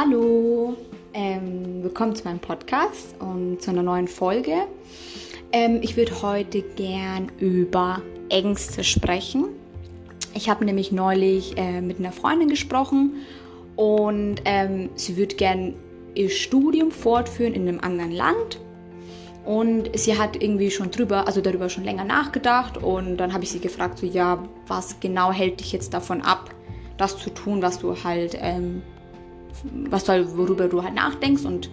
Hallo, ähm, willkommen zu meinem Podcast und zu einer neuen Folge. Ähm, ich würde heute gern über Ängste sprechen. Ich habe nämlich neulich äh, mit einer Freundin gesprochen und ähm, sie würde gern ihr Studium fortführen in einem anderen Land. Und sie hat irgendwie schon drüber, also darüber schon länger nachgedacht. Und dann habe ich sie gefragt, so ja, was genau hält dich jetzt davon ab, das zu tun, was du halt ähm, was du, worüber du halt nachdenkst und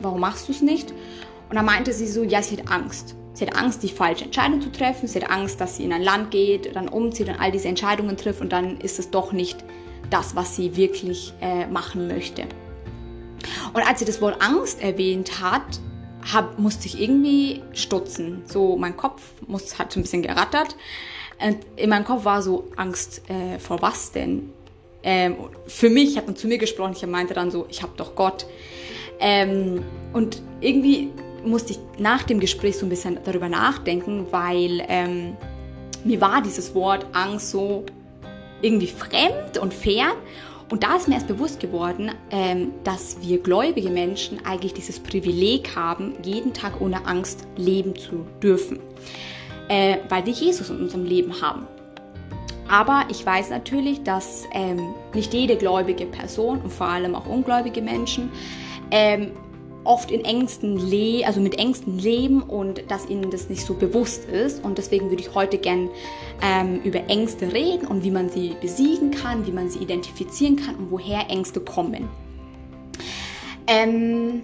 warum machst du es nicht. Und dann meinte sie so, ja, sie hat Angst. Sie hat Angst, die falsche Entscheidung zu treffen. Sie hat Angst, dass sie in ein Land geht, dann umzieht und all diese Entscheidungen trifft und dann ist es doch nicht das, was sie wirklich äh, machen möchte. Und als sie das Wort Angst erwähnt hat, hab, musste ich irgendwie stutzen. So mein Kopf muss, hat so ein bisschen gerattert. Und in meinem Kopf war so Angst äh, vor was denn? Ähm, für mich hat man zu mir gesprochen, ich meinte dann so, ich habe doch Gott. Ähm, und irgendwie musste ich nach dem Gespräch so ein bisschen darüber nachdenken, weil ähm, mir war dieses Wort Angst so irgendwie fremd und fern. Und da ist mir erst bewusst geworden, ähm, dass wir gläubige Menschen eigentlich dieses Privileg haben, jeden Tag ohne Angst leben zu dürfen, äh, weil wir Jesus in unserem Leben haben. Aber ich weiß natürlich, dass ähm, nicht jede gläubige Person und vor allem auch ungläubige Menschen ähm, oft in Ängsten le also mit Ängsten leben und dass ihnen das nicht so bewusst ist. Und deswegen würde ich heute gern ähm, über Ängste reden und wie man sie besiegen kann, wie man sie identifizieren kann und woher Ängste kommen. Ähm,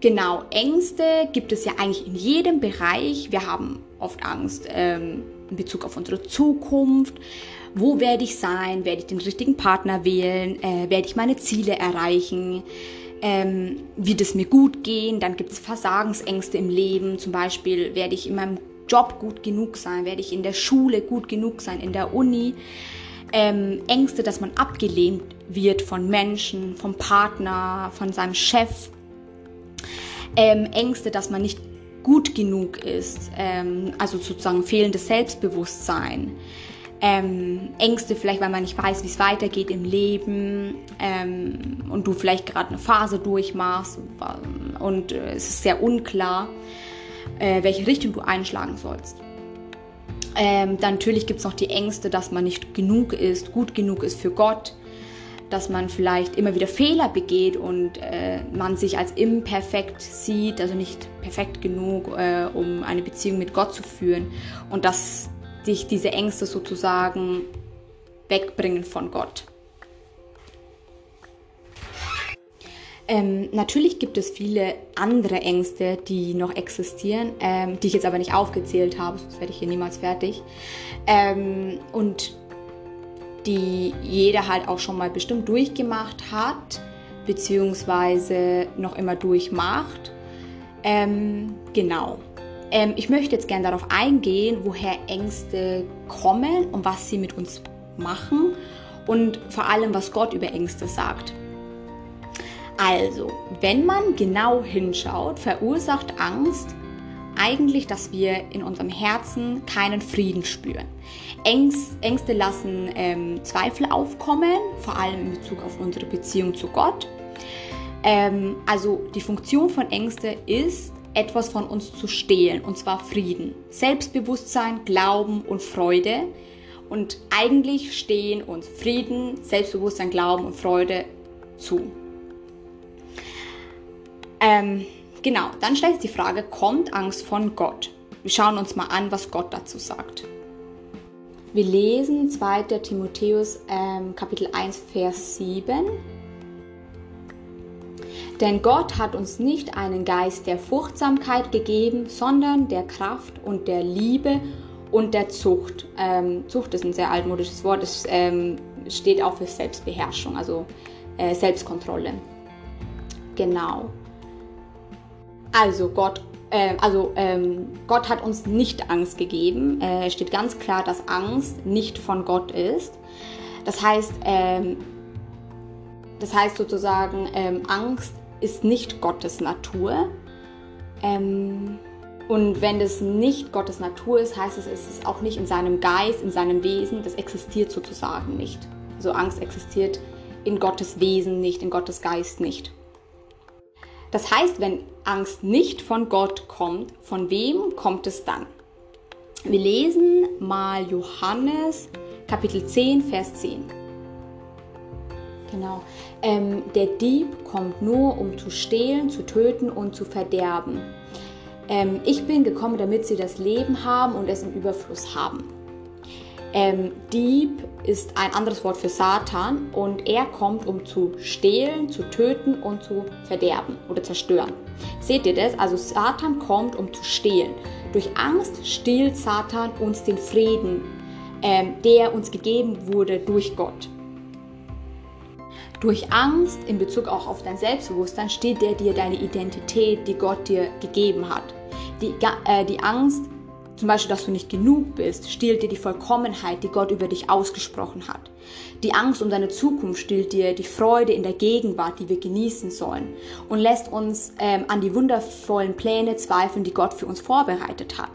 genau, Ängste gibt es ja eigentlich in jedem Bereich. Wir haben oft Angst ähm, in Bezug auf unsere Zukunft. Wo werde ich sein? Werde ich den richtigen Partner wählen? Äh, werde ich meine Ziele erreichen? Ähm, wird es mir gut gehen? Dann gibt es Versagensängste im Leben. Zum Beispiel werde ich in meinem Job gut genug sein? Werde ich in der Schule gut genug sein? In der Uni? Ähm, Ängste, dass man abgelehnt wird von Menschen, vom Partner, von seinem Chef. Ähm, Ängste, dass man nicht gut genug ist, ähm, also sozusagen fehlendes Selbstbewusstsein, ähm, Ängste vielleicht, weil man nicht weiß, wie es weitergeht im Leben ähm, und du vielleicht gerade eine Phase durchmachst und äh, es ist sehr unklar, äh, welche Richtung du einschlagen sollst. Ähm, dann natürlich gibt es noch die Ängste, dass man nicht genug ist, gut genug ist für Gott, dass man vielleicht immer wieder Fehler begeht und äh, man sich als imperfekt sieht, also nicht perfekt genug, äh, um eine Beziehung mit Gott zu führen und dass dich diese Ängste sozusagen wegbringen von Gott. Ähm, natürlich gibt es viele andere Ängste, die noch existieren, ähm, die ich jetzt aber nicht aufgezählt habe, sonst werde ich hier niemals fertig. Ähm, und die jeder halt auch schon mal bestimmt durchgemacht hat, beziehungsweise noch immer durchmacht. Ähm, genau. Ähm, ich möchte jetzt gerne darauf eingehen, woher Ängste kommen und was sie mit uns machen und vor allem, was Gott über Ängste sagt. Also, wenn man genau hinschaut, verursacht Angst eigentlich, dass wir in unserem Herzen keinen Frieden spüren. Ängst, Ängste lassen ähm, Zweifel aufkommen, vor allem in Bezug auf unsere Beziehung zu Gott. Ähm, also die Funktion von Ängste ist, etwas von uns zu stehlen, und zwar Frieden, Selbstbewusstsein, Glauben und Freude. Und eigentlich stehen uns Frieden, Selbstbewusstsein, Glauben und Freude zu. Ähm, Genau, dann stellt sich die Frage, kommt Angst von Gott? Wir schauen uns mal an, was Gott dazu sagt. Wir lesen 2. Timotheus ähm, Kapitel 1, Vers 7. Denn Gott hat uns nicht einen Geist der Furchtsamkeit gegeben, sondern der Kraft und der Liebe und der Zucht. Ähm, Zucht ist ein sehr altmodisches Wort, es ähm, steht auch für Selbstbeherrschung, also äh, Selbstkontrolle. Genau. Also Gott, äh, also ähm, Gott hat uns nicht Angst gegeben. Äh, es steht ganz klar, dass Angst nicht von Gott ist. Das heißt, ähm, das heißt sozusagen, ähm, Angst ist nicht Gottes Natur. Ähm, und wenn das nicht Gottes Natur ist, heißt es, es ist auch nicht in seinem Geist, in seinem Wesen, das existiert sozusagen nicht. Also Angst existiert in Gottes Wesen nicht, in Gottes Geist nicht. Das heißt, wenn Angst nicht von Gott kommt, von wem kommt es dann? Wir lesen mal Johannes Kapitel 10, Vers 10. Genau. Ähm, der Dieb kommt nur, um zu stehlen, zu töten und zu verderben. Ähm, ich bin gekommen, damit sie das Leben haben und es im Überfluss haben. Ähm, Dieb ist ein anderes Wort für Satan und er kommt, um zu stehlen, zu töten und zu verderben oder zerstören. Seht ihr das? Also Satan kommt, um zu stehlen. Durch Angst stiehlt Satan uns den Frieden, ähm, der uns gegeben wurde durch Gott. Durch Angst in Bezug auch auf dein Selbstbewusstsein stiehlt er dir deine Identität, die Gott dir gegeben hat. Die, äh, die Angst zum Beispiel, dass du nicht genug bist, stiehlt dir die Vollkommenheit, die Gott über dich ausgesprochen hat. Die Angst um deine Zukunft stiehlt dir die Freude in der Gegenwart, die wir genießen sollen und lässt uns ähm, an die wundervollen Pläne zweifeln, die Gott für uns vorbereitet hat.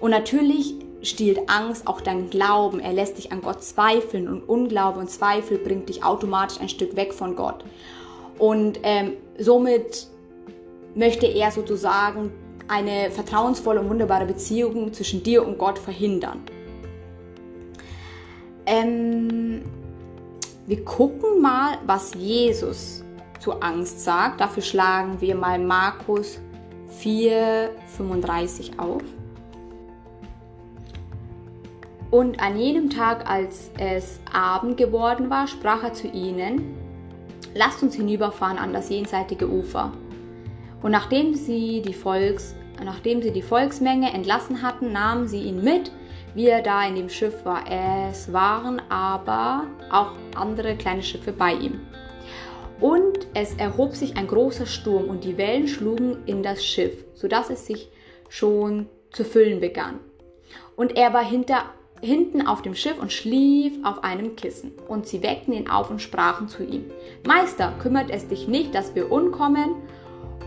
Und natürlich stiehlt Angst auch deinen Glauben. Er lässt dich an Gott zweifeln und Unglaube und Zweifel bringt dich automatisch ein Stück weg von Gott. Und ähm, somit möchte er sozusagen eine vertrauensvolle und wunderbare Beziehung zwischen dir und Gott verhindern. Ähm, wir gucken mal, was Jesus zur Angst sagt. Dafür schlagen wir mal Markus 4,35 auf. Und an jenem Tag, als es Abend geworden war, sprach er zu ihnen, lasst uns hinüberfahren an das jenseitige Ufer. Und nachdem sie die Volks, nachdem sie die Volksmenge entlassen hatten, nahmen sie ihn mit, wie er da in dem Schiff war. Es waren aber auch andere kleine Schiffe bei ihm. Und es erhob sich ein großer Sturm und die Wellen schlugen in das Schiff, sodass es sich schon zu füllen begann. Und er war hinter, hinten auf dem Schiff und schlief auf einem Kissen. Und sie weckten ihn auf und sprachen zu ihm, Meister, kümmert es dich nicht, dass wir umkommen?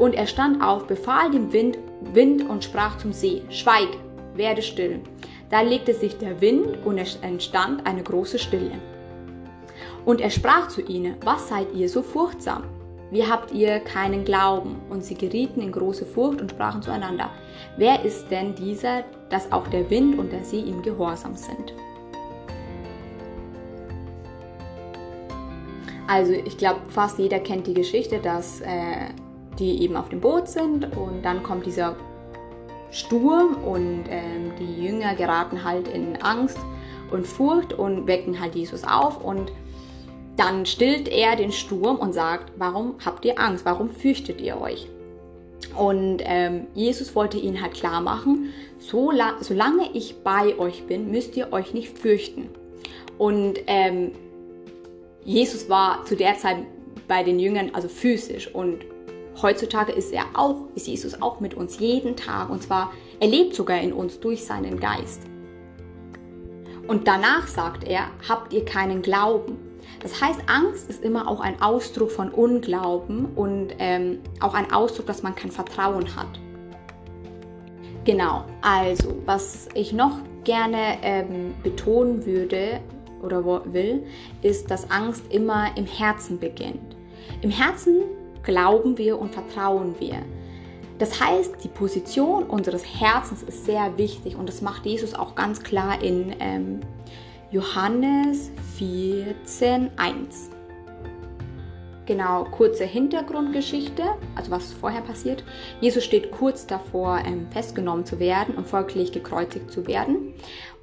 Und er stand auf, befahl dem Wind, Wind und sprach zum See, Schweig, werde still. Da legte sich der Wind und es entstand eine große Stille. Und er sprach zu ihnen, was seid ihr so furchtsam? Wie habt ihr keinen Glauben? Und sie gerieten in große Furcht und sprachen zueinander, wer ist denn dieser, dass auch der Wind und der See ihm gehorsam sind? Also ich glaube, fast jeder kennt die Geschichte, dass äh, die eben auf dem Boot sind und dann kommt dieser Sturm und ähm, die Jünger geraten halt in Angst und Furcht und wecken halt Jesus auf und dann stillt er den Sturm und sagt, warum habt ihr Angst? Warum fürchtet ihr euch? Und ähm, Jesus wollte ihnen halt klar machen, so solange ich bei euch bin, müsst ihr euch nicht fürchten. Und ähm, Jesus war zu der Zeit bei den Jüngern also physisch und Heutzutage ist er auch, ist Jesus auch mit uns jeden Tag und zwar, er lebt sogar in uns durch seinen Geist. Und danach sagt er, habt ihr keinen Glauben. Das heißt, Angst ist immer auch ein Ausdruck von Unglauben und ähm, auch ein Ausdruck, dass man kein Vertrauen hat. Genau, also was ich noch gerne ähm, betonen würde oder will, ist, dass Angst immer im Herzen beginnt. Im Herzen glauben wir und vertrauen wir. Das heißt, die Position unseres Herzens ist sehr wichtig und das macht Jesus auch ganz klar in ähm, Johannes 14, 1. Genau, kurze Hintergrundgeschichte, also was vorher passiert. Jesus steht kurz davor, ähm, festgenommen zu werden und folglich gekreuzigt zu werden.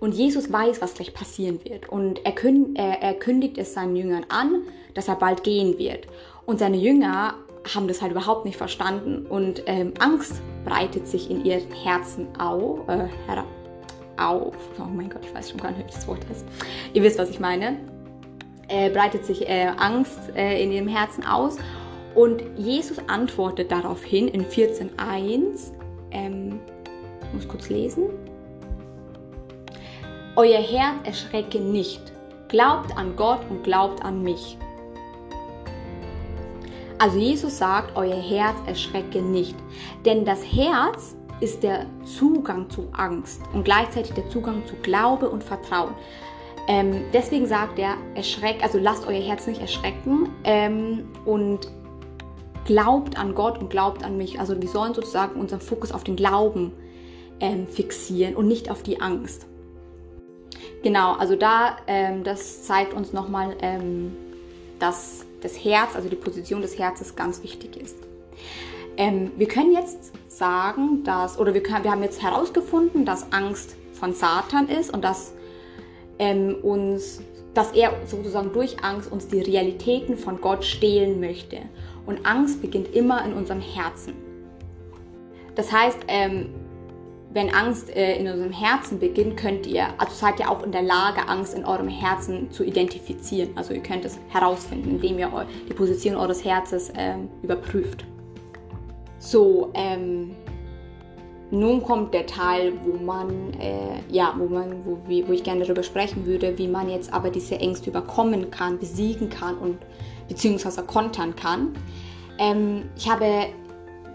Und Jesus weiß, was gleich passieren wird. Und er, kündigt, er, er kündigt es seinen Jüngern an, dass er bald gehen wird. Und seine Jünger haben das halt überhaupt nicht verstanden und ähm, Angst breitet sich in ihren Herzen au, äh, auf. Oh mein Gott, ich weiß schon gar nicht, wie das Wort ist. Ihr wisst, was ich meine. Äh, breitet sich äh, Angst äh, in ihrem Herzen aus und Jesus antwortet daraufhin in 14.1. Ähm, ich muss kurz lesen. Euer Herz erschrecke nicht. Glaubt an Gott und glaubt an mich. Also Jesus sagt, euer Herz erschrecke nicht. Denn das Herz ist der Zugang zu Angst und gleichzeitig der Zugang zu Glaube und Vertrauen. Ähm, deswegen sagt er, erschreckt, also lasst euer Herz nicht erschrecken ähm, und glaubt an Gott und glaubt an mich. Also wir sollen sozusagen unseren Fokus auf den Glauben ähm, fixieren und nicht auf die Angst. Genau, also da, ähm, das zeigt uns nochmal, ähm, dass das Herz, also die Position des Herzens ganz wichtig ist. Ähm, wir können jetzt sagen, dass, oder wir, können, wir haben jetzt herausgefunden, dass Angst von Satan ist und dass ähm, uns, dass er sozusagen durch Angst uns die Realitäten von Gott stehlen möchte. Und Angst beginnt immer in unserem Herzen. Das heißt, ähm, wenn Angst äh, in unserem Herzen beginnt, könnt ihr, also seid ihr auch in der Lage, Angst in eurem Herzen zu identifizieren. Also ihr könnt es herausfinden, indem ihr die Position eures Herzens ähm, überprüft. So, ähm, nun kommt der Teil, wo man, äh, ja, wo man, wo, wo ich gerne darüber sprechen würde, wie man jetzt aber diese Ängste überkommen kann, besiegen kann und beziehungsweise kontern kann. Ähm, ich habe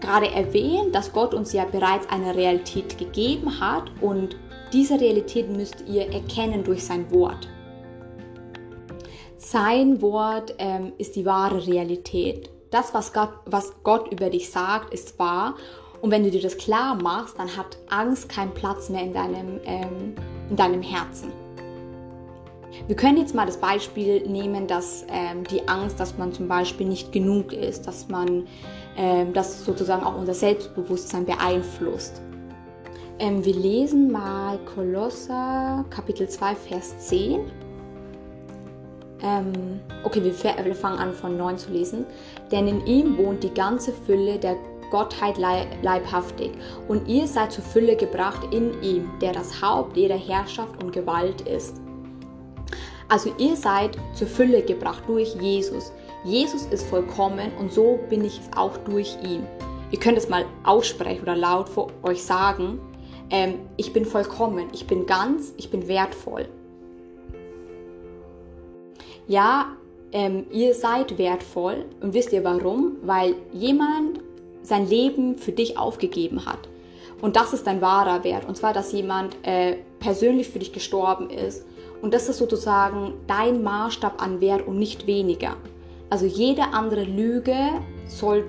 gerade erwähnt, dass Gott uns ja bereits eine Realität gegeben hat und diese Realität müsst ihr erkennen durch sein Wort. Sein Wort ähm, ist die wahre Realität. Das, was Gott, was Gott über dich sagt, ist wahr und wenn du dir das klar machst, dann hat Angst keinen Platz mehr in deinem, ähm, in deinem Herzen. Wir können jetzt mal das Beispiel nehmen, dass ähm, die Angst, dass man zum Beispiel nicht genug ist, dass man ähm, das sozusagen auch unser Selbstbewusstsein beeinflusst. Ähm, wir lesen mal Kolosser Kapitel 2, Vers 10. Ähm, okay, wir, wir fangen an von 9 zu lesen. Denn in ihm wohnt die ganze Fülle der Gottheit leibhaftig. Und ihr seid zur Fülle gebracht in ihm, der das Haupt jeder Herrschaft und Gewalt ist. Also ihr seid zur Fülle gebracht durch Jesus. Jesus ist vollkommen und so bin ich es auch durch ihn. Ihr könnt es mal aussprechen oder laut vor euch sagen. Ähm, ich bin vollkommen, ich bin ganz, ich bin wertvoll. Ja, ähm, ihr seid wertvoll und wisst ihr warum? Weil jemand sein Leben für dich aufgegeben hat. Und das ist dein wahrer Wert. Und zwar, dass jemand äh, persönlich für dich gestorben ist. Und das ist sozusagen dein Maßstab an Wert und nicht weniger. Also jede andere Lüge soll,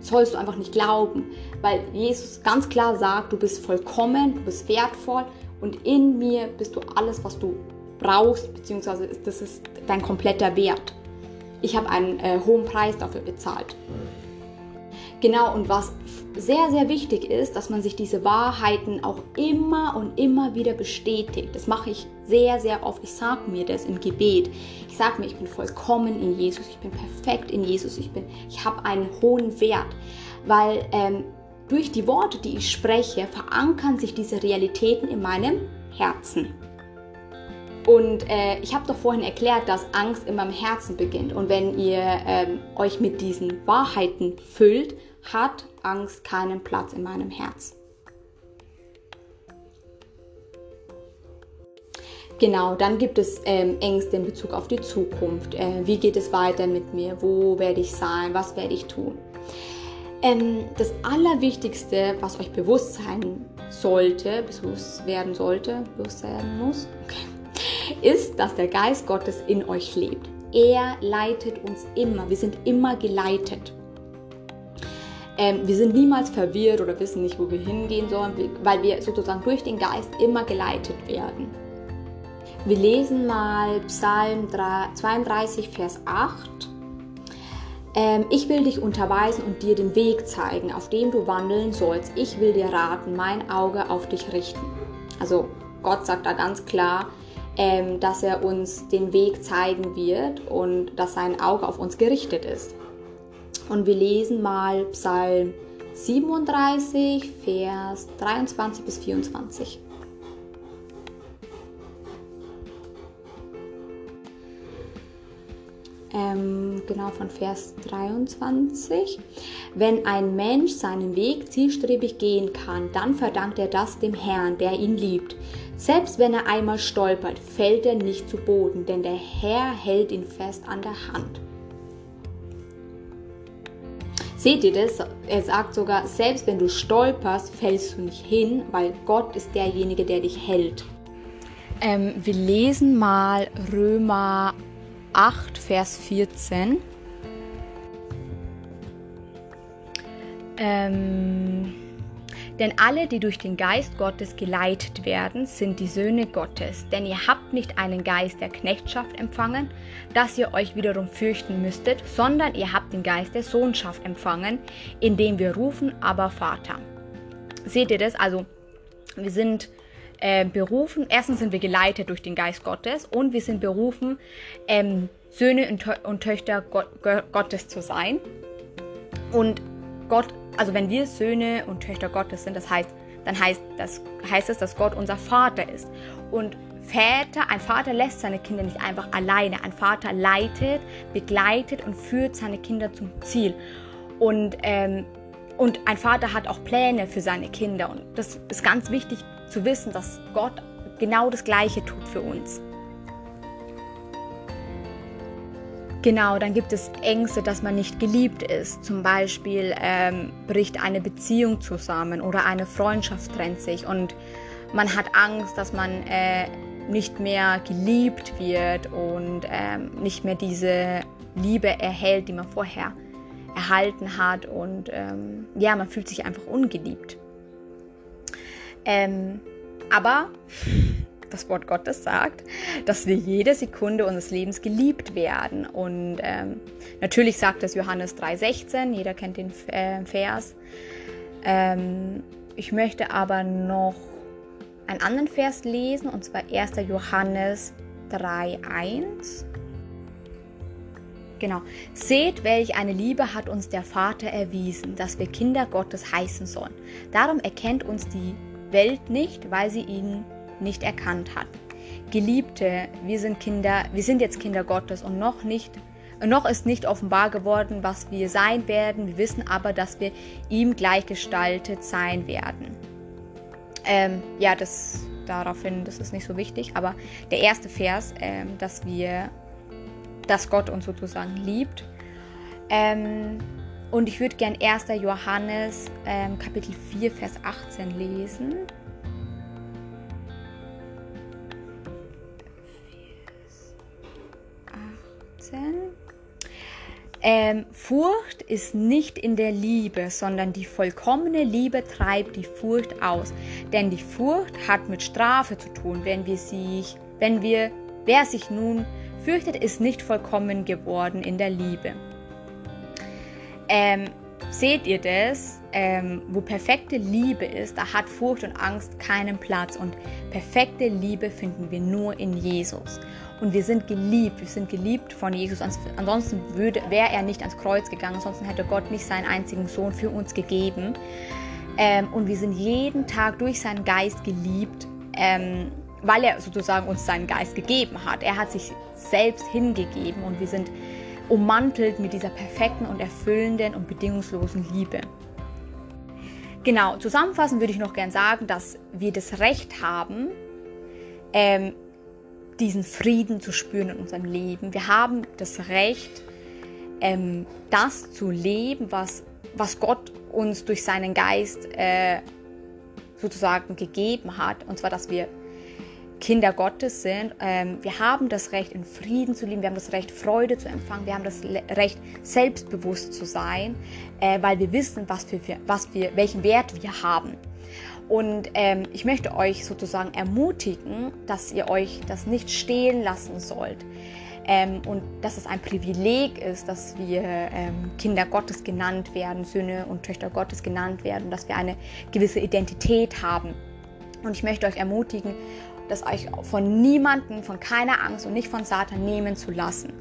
sollst du einfach nicht glauben, weil Jesus ganz klar sagt, du bist vollkommen, du bist wertvoll und in mir bist du alles, was du brauchst, beziehungsweise das ist dein kompletter Wert. Ich habe einen äh, hohen Preis dafür bezahlt. Genau, und was sehr, sehr wichtig ist, dass man sich diese Wahrheiten auch immer und immer wieder bestätigt. Das mache ich sehr, sehr oft. Ich sage mir das im Gebet. Ich sage mir, ich bin vollkommen in Jesus, ich bin perfekt in Jesus, ich, ich habe einen hohen Wert. Weil ähm, durch die Worte, die ich spreche, verankern sich diese Realitäten in meinem Herzen. Und äh, ich habe doch vorhin erklärt, dass Angst immer im Herzen beginnt. Und wenn ihr ähm, euch mit diesen Wahrheiten füllt, hat Angst keinen Platz in meinem Herz. Genau, dann gibt es ähm, Ängste in Bezug auf die Zukunft. Äh, wie geht es weiter mit mir? Wo werde ich sein? Was werde ich tun? Ähm, das Allerwichtigste, was euch bewusst sein sollte, bewusst werden sollte, bewusst werden muss, okay, ist, dass der Geist Gottes in euch lebt. Er leitet uns immer. Wir sind immer geleitet. Ähm, wir sind niemals verwirrt oder wissen nicht, wo wir hingehen sollen, weil wir sozusagen durch den Geist immer geleitet werden. Wir lesen mal Psalm 32, Vers 8. Ähm, ich will dich unterweisen und dir den Weg zeigen, auf dem du wandeln sollst. Ich will dir raten, mein Auge auf dich richten. Also Gott sagt da ganz klar, ähm, dass er uns den Weg zeigen wird und dass sein Auge auf uns gerichtet ist. Und wir lesen mal Psalm 37, Vers 23 bis 24. Ähm, genau von Vers 23. Wenn ein Mensch seinen Weg zielstrebig gehen kann, dann verdankt er das dem Herrn, der ihn liebt. Selbst wenn er einmal stolpert, fällt er nicht zu Boden, denn der Herr hält ihn fest an der Hand. Seht ihr das? Er sagt sogar, selbst wenn du stolperst, fällst du nicht hin, weil Gott ist derjenige, der dich hält. Ähm, wir lesen mal Römer 8, Vers 14. Ähm, denn alle, die durch den Geist Gottes geleitet werden, sind die Söhne Gottes. Denn ihr habt nicht einen Geist der Knechtschaft empfangen, dass ihr euch wiederum fürchten müsstet, sondern ihr habt den Geist der Sohnschaft empfangen, indem wir rufen, aber Vater. Seht ihr das? Also, wir sind äh, berufen, erstens sind wir geleitet durch den Geist Gottes und wir sind berufen, ähm, Söhne und, und Töchter Gott, Gottes zu sein. Und Gott also wenn wir Söhne und Töchter Gottes sind, das heißt, dann heißt, das, heißt es, dass Gott unser Vater ist. Und Väter, ein Vater lässt seine Kinder nicht einfach alleine. Ein Vater leitet, begleitet und führt seine Kinder zum Ziel. Und, ähm, und ein Vater hat auch Pläne für seine Kinder. Und das ist ganz wichtig zu wissen, dass Gott genau das Gleiche tut für uns. Genau, dann gibt es Ängste, dass man nicht geliebt ist. Zum Beispiel ähm, bricht eine Beziehung zusammen oder eine Freundschaft trennt sich und man hat Angst, dass man äh, nicht mehr geliebt wird und ähm, nicht mehr diese Liebe erhält, die man vorher erhalten hat und ähm, ja, man fühlt sich einfach ungeliebt. Ähm, aber das Wort Gottes sagt, dass wir jede Sekunde unseres Lebens geliebt werden. Und ähm, natürlich sagt es Johannes 3,16, jeder kennt den äh, Vers. Ähm, ich möchte aber noch einen anderen Vers lesen, und zwar 1. Johannes 3,1. Genau. Seht, welch eine Liebe hat uns der Vater erwiesen, dass wir Kinder Gottes heißen sollen. Darum erkennt uns die Welt nicht, weil sie ihn nicht erkannt hat. Geliebte, wir sind Kinder, wir sind jetzt Kinder Gottes und noch nicht noch ist nicht offenbar geworden, was wir sein werden. Wir wissen aber, dass wir ihm gleichgestaltet sein werden. Ähm, ja, das daraufhin, das ist nicht so wichtig, aber der erste Vers, ähm, dass wir, dass Gott uns sozusagen liebt. Ähm, und ich würde gern 1. Johannes ähm, Kapitel 4, Vers 18 lesen. 18. Ähm, Furcht ist nicht in der Liebe, sondern die vollkommene Liebe treibt die Furcht aus. Denn die Furcht hat mit Strafe zu tun, wenn wir sich, wenn wir, wer sich nun fürchtet, ist nicht vollkommen geworden in der Liebe. Ähm, seht ihr das? Ähm, wo perfekte Liebe ist, da hat Furcht und Angst keinen Platz. Und perfekte Liebe finden wir nur in Jesus. Und wir sind geliebt, wir sind geliebt von Jesus. Ansonsten wäre er nicht ans Kreuz gegangen, ansonsten hätte Gott nicht seinen einzigen Sohn für uns gegeben. Ähm, und wir sind jeden Tag durch seinen Geist geliebt, ähm, weil er sozusagen uns seinen Geist gegeben hat. Er hat sich selbst hingegeben und wir sind ummantelt mit dieser perfekten und erfüllenden und bedingungslosen Liebe. Genau, zusammenfassend würde ich noch gern sagen, dass wir das Recht haben, ähm, diesen Frieden zu spüren in unserem Leben. Wir haben das Recht, ähm, das zu leben, was, was Gott uns durch seinen Geist äh, sozusagen gegeben hat. Und zwar, dass wir Kinder Gottes sind. Ähm, wir haben das Recht, in Frieden zu leben. Wir haben das Recht, Freude zu empfangen. Wir haben das Recht, selbstbewusst zu sein, äh, weil wir wissen, was wir, was wir, welchen Wert wir haben. Und ähm, ich möchte euch sozusagen ermutigen, dass ihr euch das nicht stehlen lassen sollt. Ähm, und dass es ein Privileg ist, dass wir ähm, Kinder Gottes genannt werden, Söhne und Töchter Gottes genannt werden, dass wir eine gewisse Identität haben. Und ich möchte euch ermutigen, das euch von niemandem, von keiner Angst und nicht von Satan nehmen zu lassen.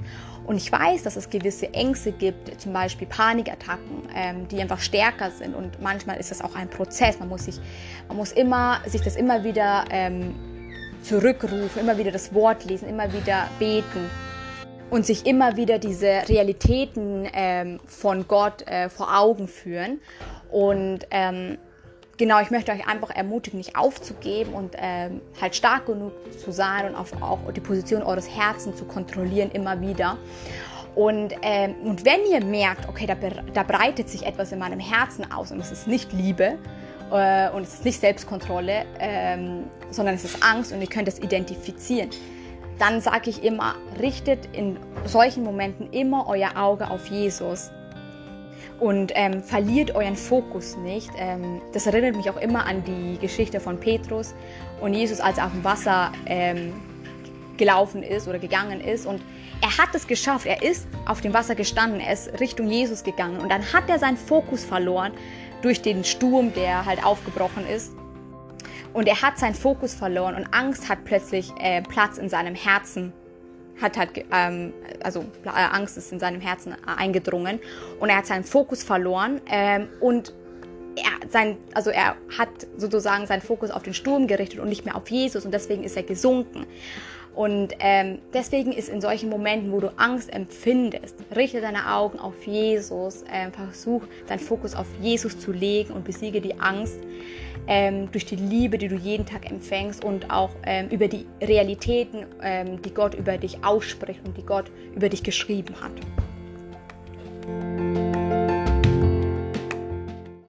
Und ich weiß, dass es gewisse Ängste gibt, zum Beispiel Panikattacken, ähm, die einfach stärker sind. Und manchmal ist das auch ein Prozess. Man muss sich, man muss immer, sich das immer wieder ähm, zurückrufen, immer wieder das Wort lesen, immer wieder beten und sich immer wieder diese Realitäten ähm, von Gott äh, vor Augen führen. Und ähm, genau, ich möchte euch einfach ermutigen, nicht aufzugeben und ähm, halt stark genug zu sein und auf, auch die Position eures Herzens zu kontrollieren immer wieder. Und, ähm, und wenn ihr merkt, okay, da, da breitet sich etwas in meinem Herzen aus und es ist nicht Liebe äh, und es ist nicht Selbstkontrolle, ähm, sondern es ist Angst und ihr könnt es identifizieren, dann sage ich immer, richtet in solchen Momenten immer euer Auge auf Jesus und ähm, verliert euren Fokus nicht. Ähm, das erinnert mich auch immer an die Geschichte von Petrus und Jesus, als er auf dem Wasser ähm, gelaufen ist oder gegangen ist. Und er hat es geschafft, er ist auf dem Wasser gestanden, er ist Richtung Jesus gegangen. Und dann hat er seinen Fokus verloren durch den Sturm, der halt aufgebrochen ist. Und er hat seinen Fokus verloren und Angst hat plötzlich äh, Platz in seinem Herzen hat halt, ähm, also äh, Angst ist in seinem Herzen äh, eingedrungen und er hat seinen Fokus verloren ähm, und er, sein, also er hat sozusagen seinen Fokus auf den Sturm gerichtet und nicht mehr auf Jesus und deswegen ist er gesunken. Und ähm, deswegen ist in solchen Momenten, wo du Angst empfindest, richte deine Augen auf Jesus, äh, versuch deinen Fokus auf Jesus zu legen und besiege die Angst ähm, durch die Liebe, die du jeden Tag empfängst und auch ähm, über die Realitäten, ähm, die Gott über dich ausspricht und die Gott über dich geschrieben hat.